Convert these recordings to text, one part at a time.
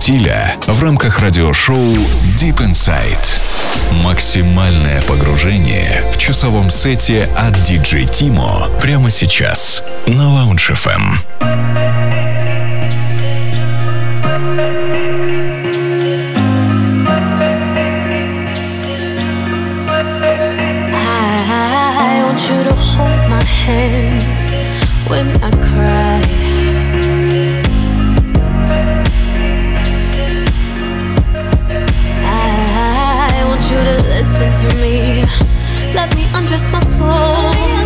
стиля в рамках радиошоу Deep Inside Максимальное погружение в часовом сете от DJ Timo прямо сейчас на Lounge FM. when I undress my soul.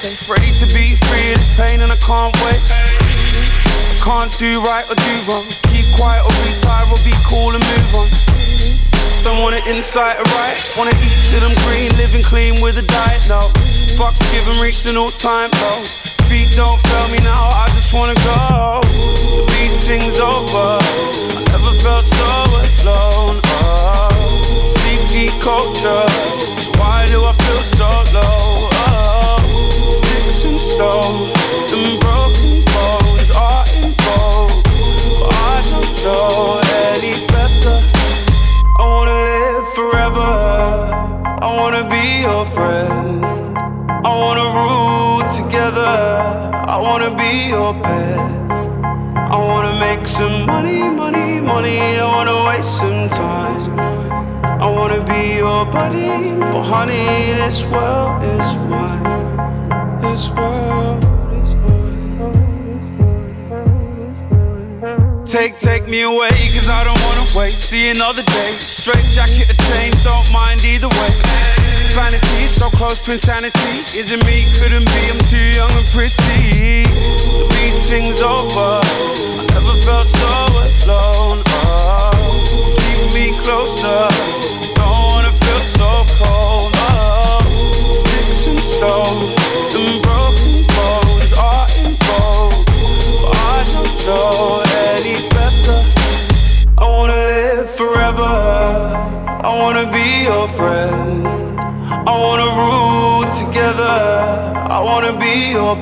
say? Ready to be free of this pain and I can't wait. I can't do right or do wrong. Keep quiet or be tired or be cool and move on. Don't want it inside or right. Wanna eat till I'm green, living clean with a diet, no. Fucks given, reached an all time low. Feet don't fail me, I wanna make some money, money, money. I wanna waste some time. I wanna be your buddy, but honey, this world is mine. This world. Is mine. Take, take me away, cause I don't wanna wait. See another day. Straight jacket or chain, don't mind either way. Vanity, so close to insanity. Is it me? Couldn't be, I'm too young and pretty. The beating's over. I never felt so alone. Oh, keep me closer. Don't wanna feel so cold. Oh, sticks and stones and broken bones are involved. I don't know any better. I wanna live forever. I wanna be be your.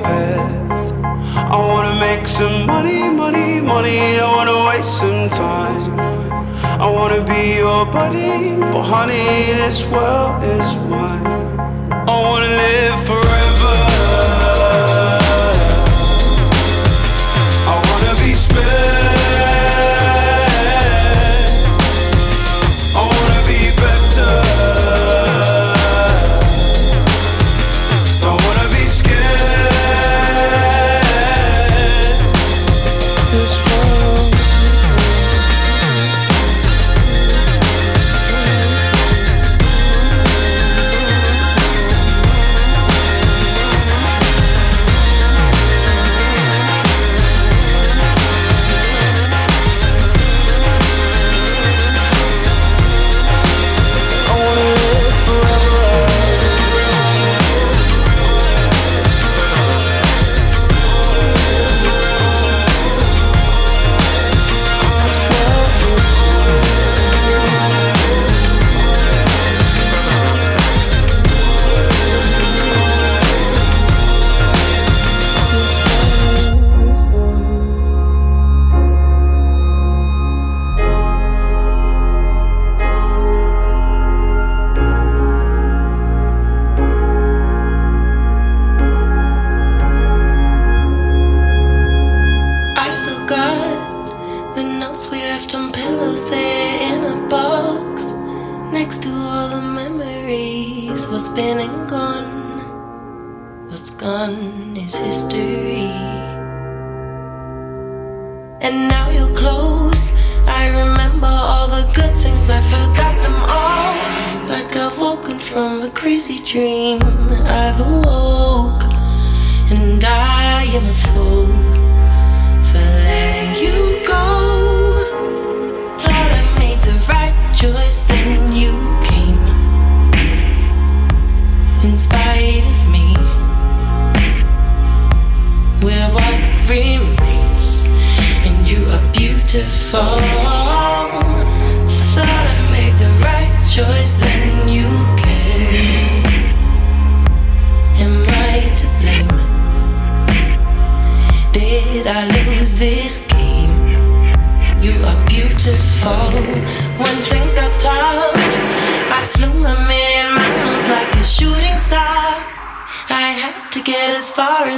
I wanna make some money, money, money. I wanna waste some time. I wanna be your buddy, but honey, this world is mine. I wanna live forever.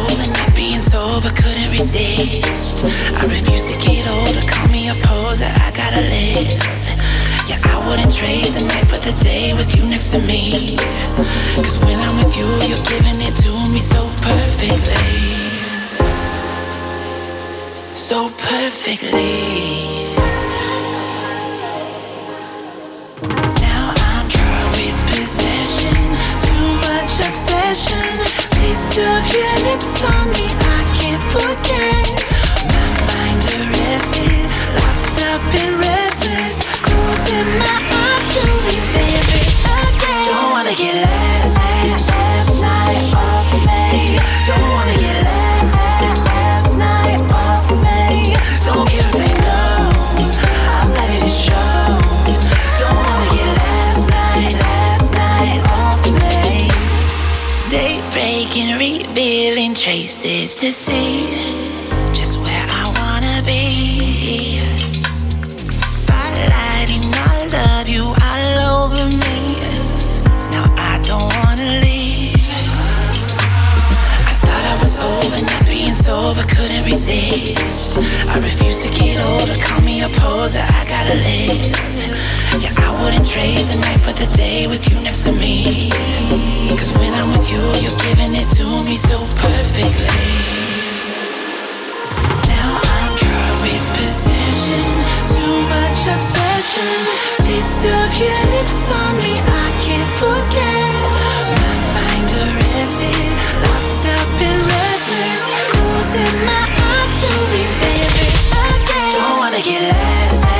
Overnight not being sober couldn't resist. I refuse to get older, call me a poser, I gotta live. Yeah, I wouldn't trade the night for the day with you next to me. Cause when I'm with you, you're giving it to me so perfectly. So perfectly. Now I'm caught with possession, too much obsession. Taste of your lips on me, I can't forget. My mind arrested, locked up and restless, closing my eyes relive it again. Don't wanna get last, traces to see just where I wanna be. Spotlighting all of you all over me. Now I don't wanna leave. I thought I was over, not being sober, couldn't resist. I refuse to get older, call me a poser, I gotta live. Yeah, I wouldn't trade the night for the day with you next to me. Cause when I'm with you, you're giving it to me so perfectly. Now I'm caught with possession, too much obsession. Taste of your lips on me, I can't forget. My mind arrested, locked up and restless, closing my eyes to relive it again. Don't wanna get last,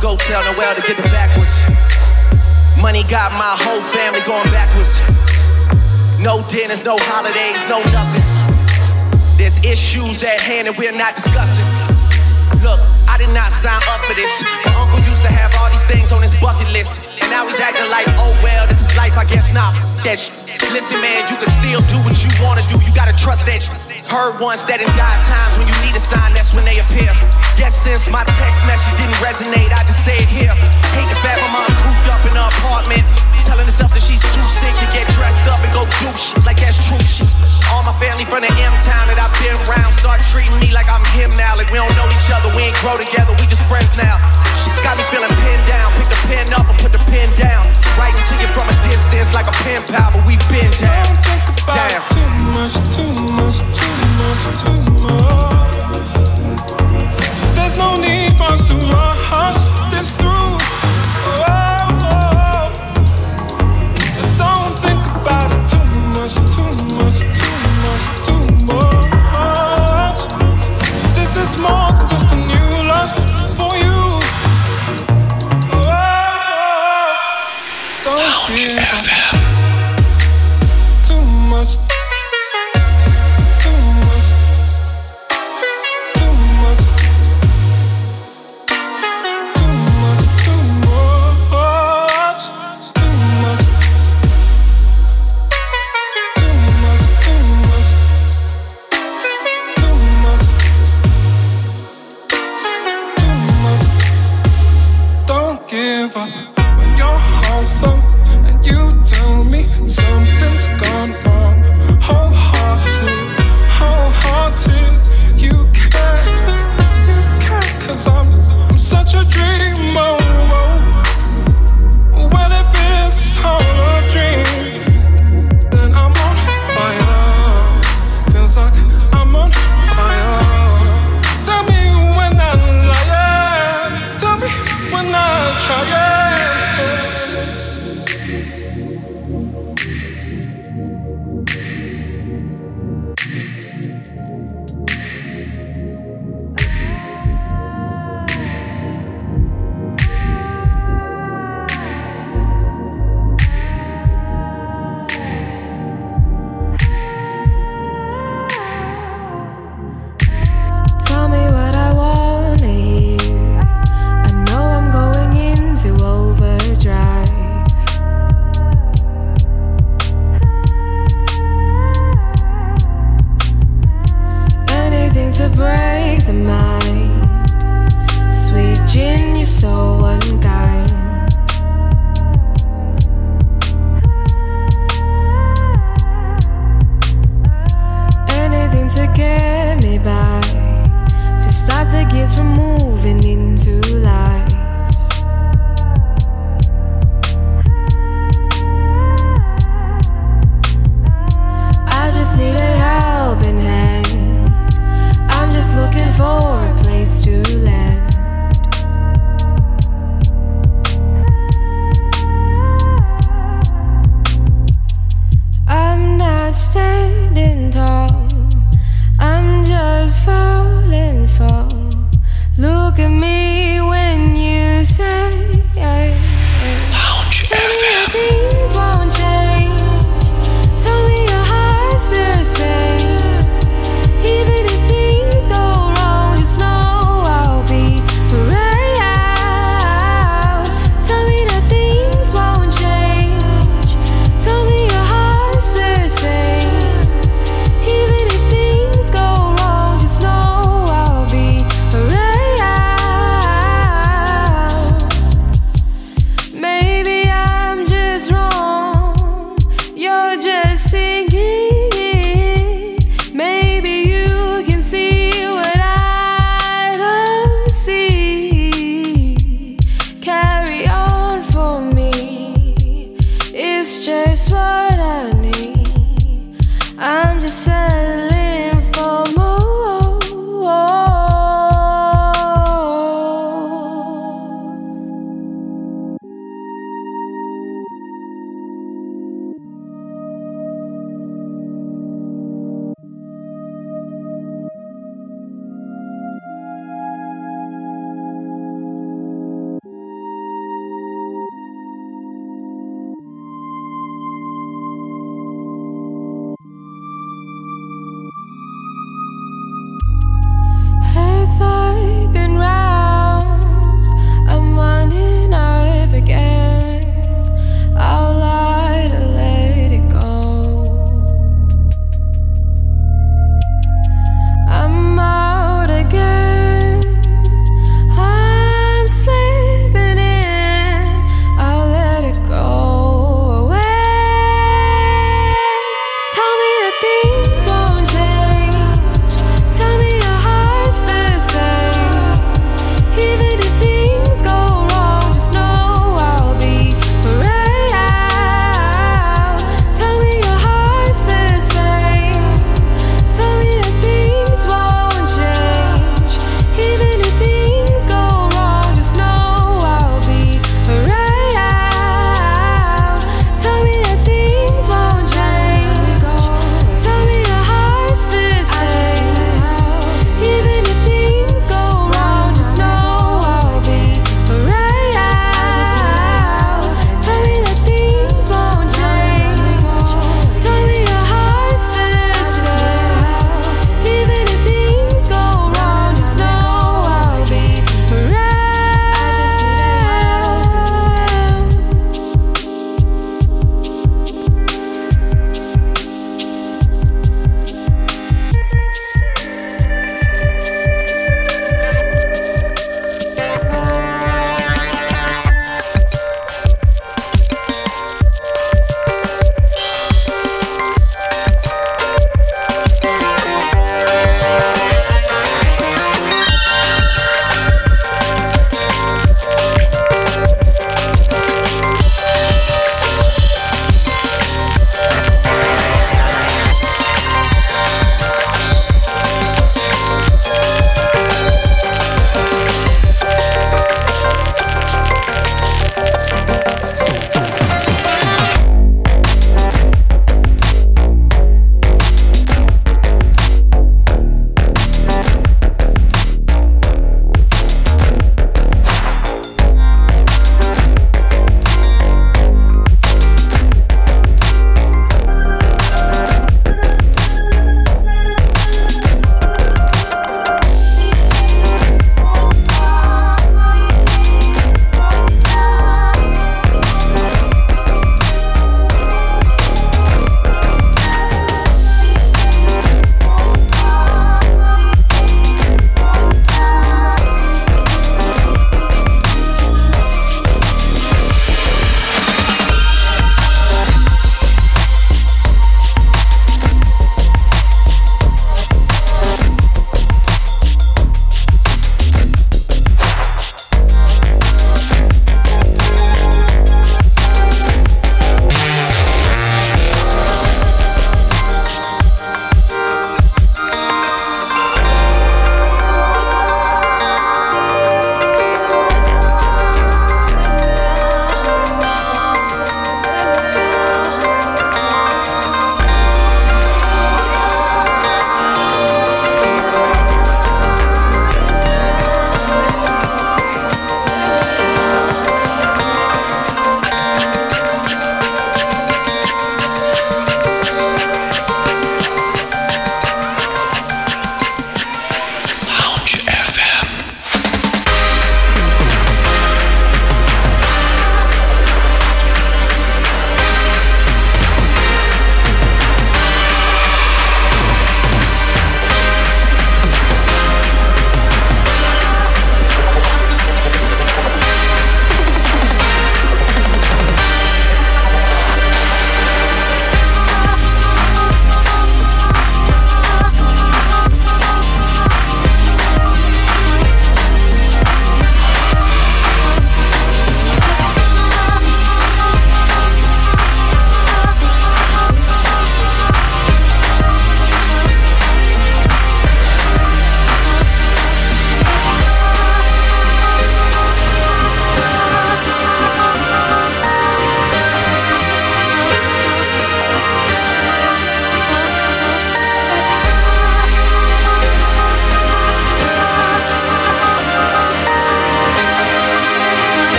Go tell Noel to get it backwards. Money got my whole family going backwards. No dinners, no holidays, no nothing. There's issues at hand and we're not discussing. Look, I did not sign up for this. My uncle used to have all these things on his bucket list. And now he's acting like, oh well, this is life, I guess not. That sh- Listen, man, you can still do what you wanna do. You gotta trust that. Sh- Heard once that in God times when you need a sign, that's when they appear. Guess since my text message didn't resonate, I just say it here. Hate the fact my mom cooped up in her apartment. Telling herself that she's too sick to get dressed up and go do shit like that's true shit. All my family from the M town that I've been around start treating me like I'm him now. Like we don't know each other, we ain't grow together, we just friends now. Shit got me feeling pinned down. Pick the pen up and put the pen down. Writing to you from a distance like a pen pal, but we've been down. Damn. Too much, too much, too much, too much. No need for to rush this through. Oh.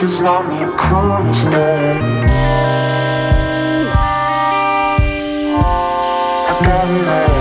Don't have to fake anymore.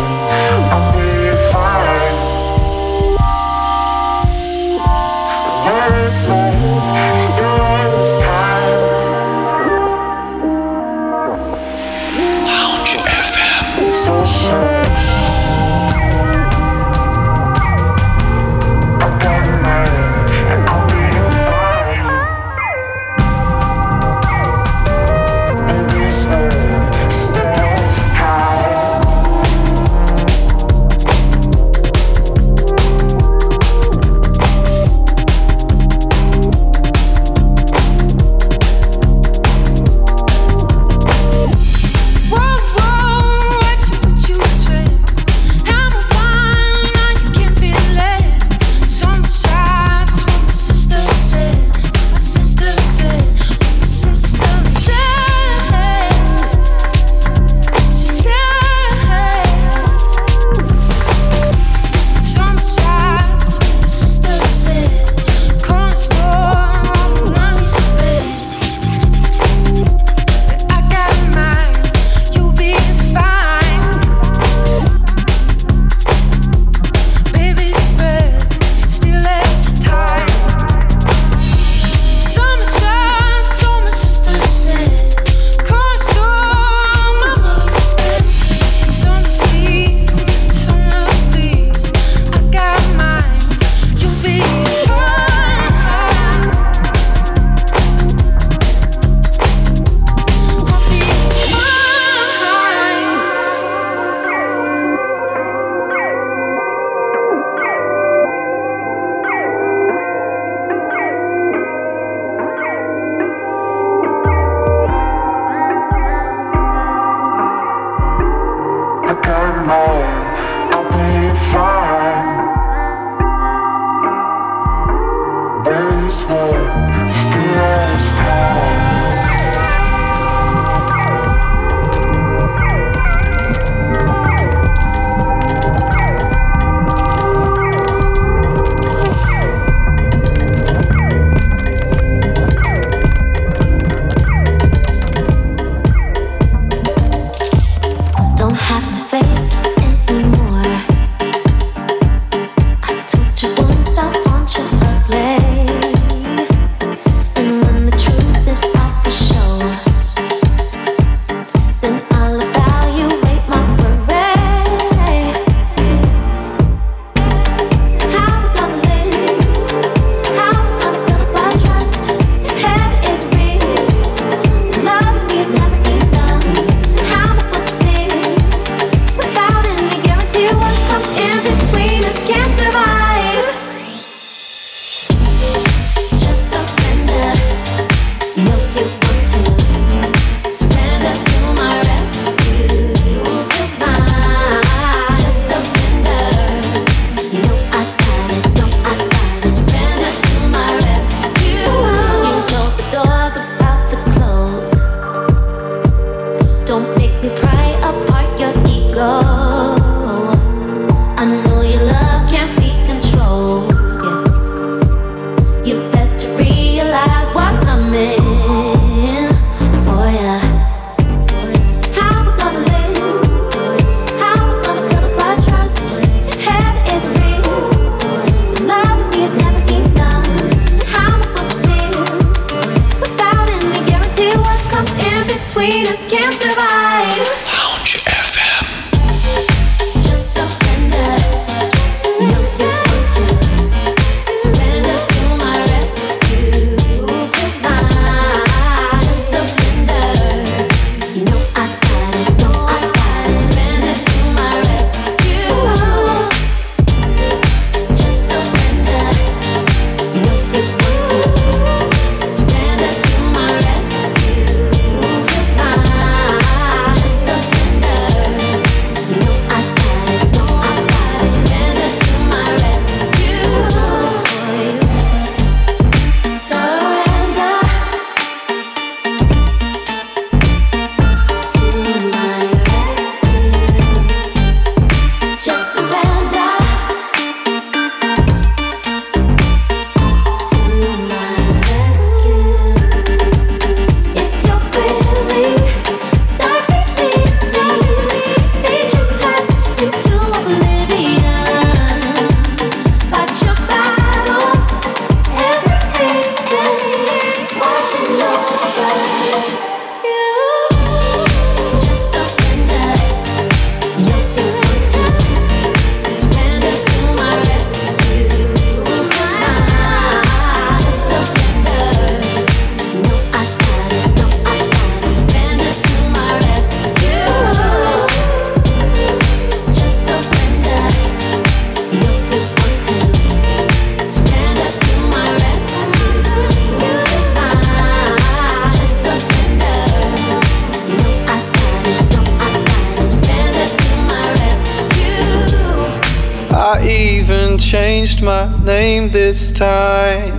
Changed my name this time.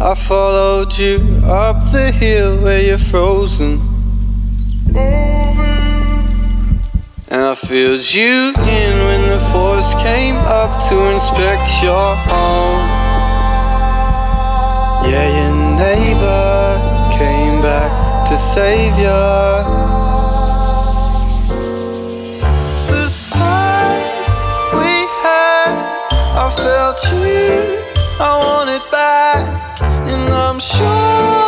I followed you up the hill where you're frozen. And I filled you in when the force came up to inspect your home. Yeah, your neighbor came back to save you. Felt you, I want it back, and I'm sure.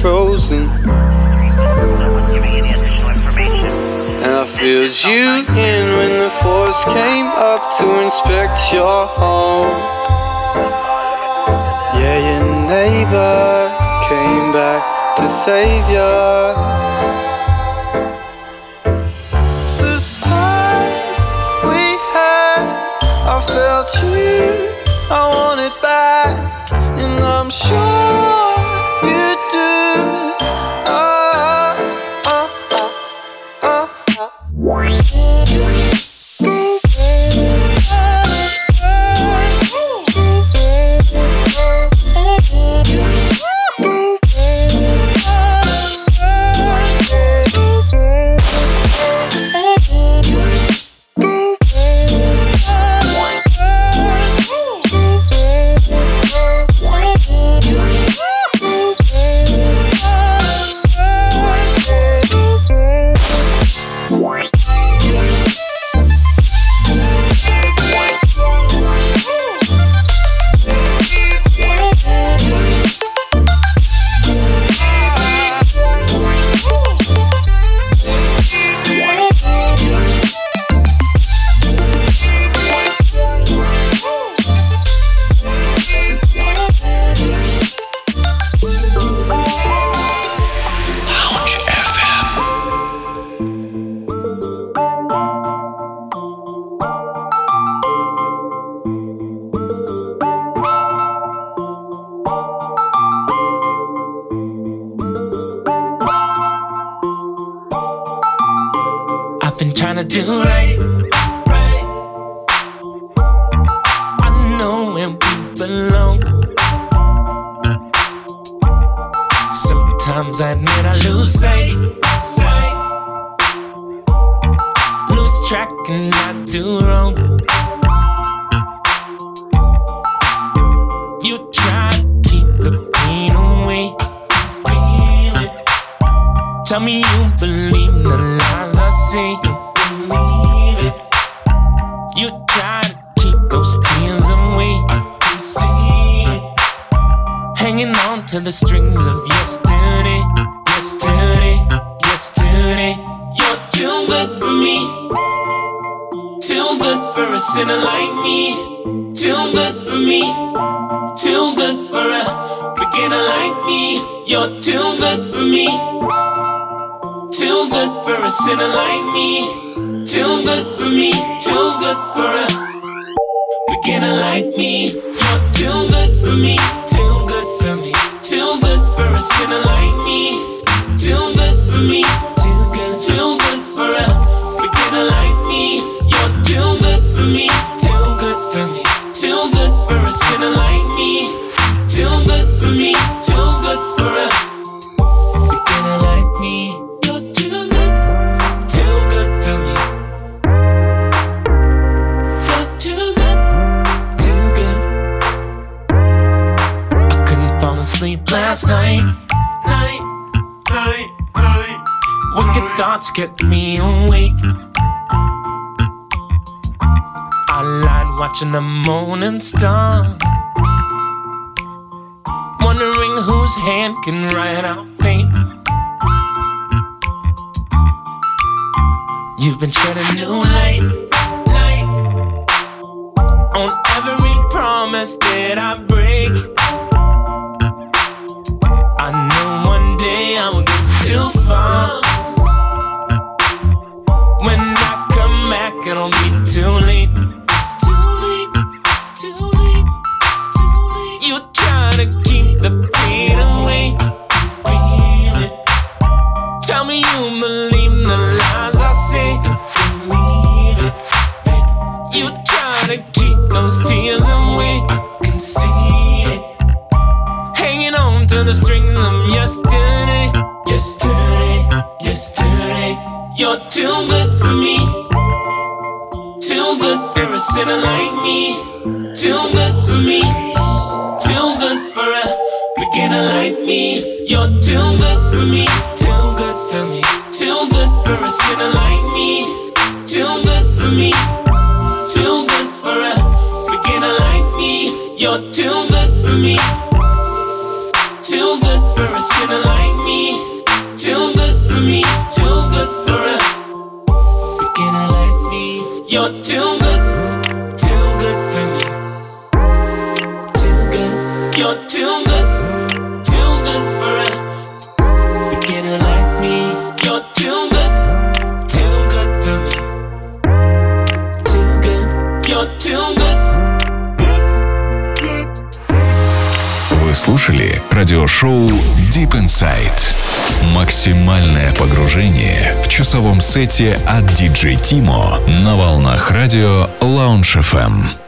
Frozen. And I filled you in when the force came up to inspect your home. Yeah, your neighbor came back to save you. The sights we had I felt you, I want it back, and I'm sure Sometimes I admit I lose sight, sight. Lose track and I do wrong. You try to keep the pain away. Feel it. Tell me you believe the lies I say. Believe it. You try to keep those tears away. I can see it. Hanging on to the strings of yesterday. good for a sinner like me. Too good for me. Too good for a beginner like me. You're too good for me. Too good for a sinner like me. Too good for me. Too good for a beginner like me. You're too good for me. Too good for me. Too good for a sinner like me. Too good for me. Thoughts kept me awake. I lied watching the morning star. Wondering whose hand can write our fate. You've been shedding new light, light on every promise that I break. Day I will get too far. When I come back, it'll be too late. It's too late. It's too late. It's too late. You try to keep the pain away. Feel it. Tell me you believe the lies I say. Believe it. You try to keep those tears away. I can see it. Hanging on to the strings too good for me. Too good for a sinner like me. Too good for me. Too good for a beginner like me. You're too good for me. Too good for me. Too good for a sinner like me. Too good for me. Too good for a beginner like me. You're too good for me. Too good for a sinner like me. Too good for me. Вы слушали радиошоу Deep Inside. Максимальное погружение в часовом сете от DJ Timo на волнах радио Lounge FM.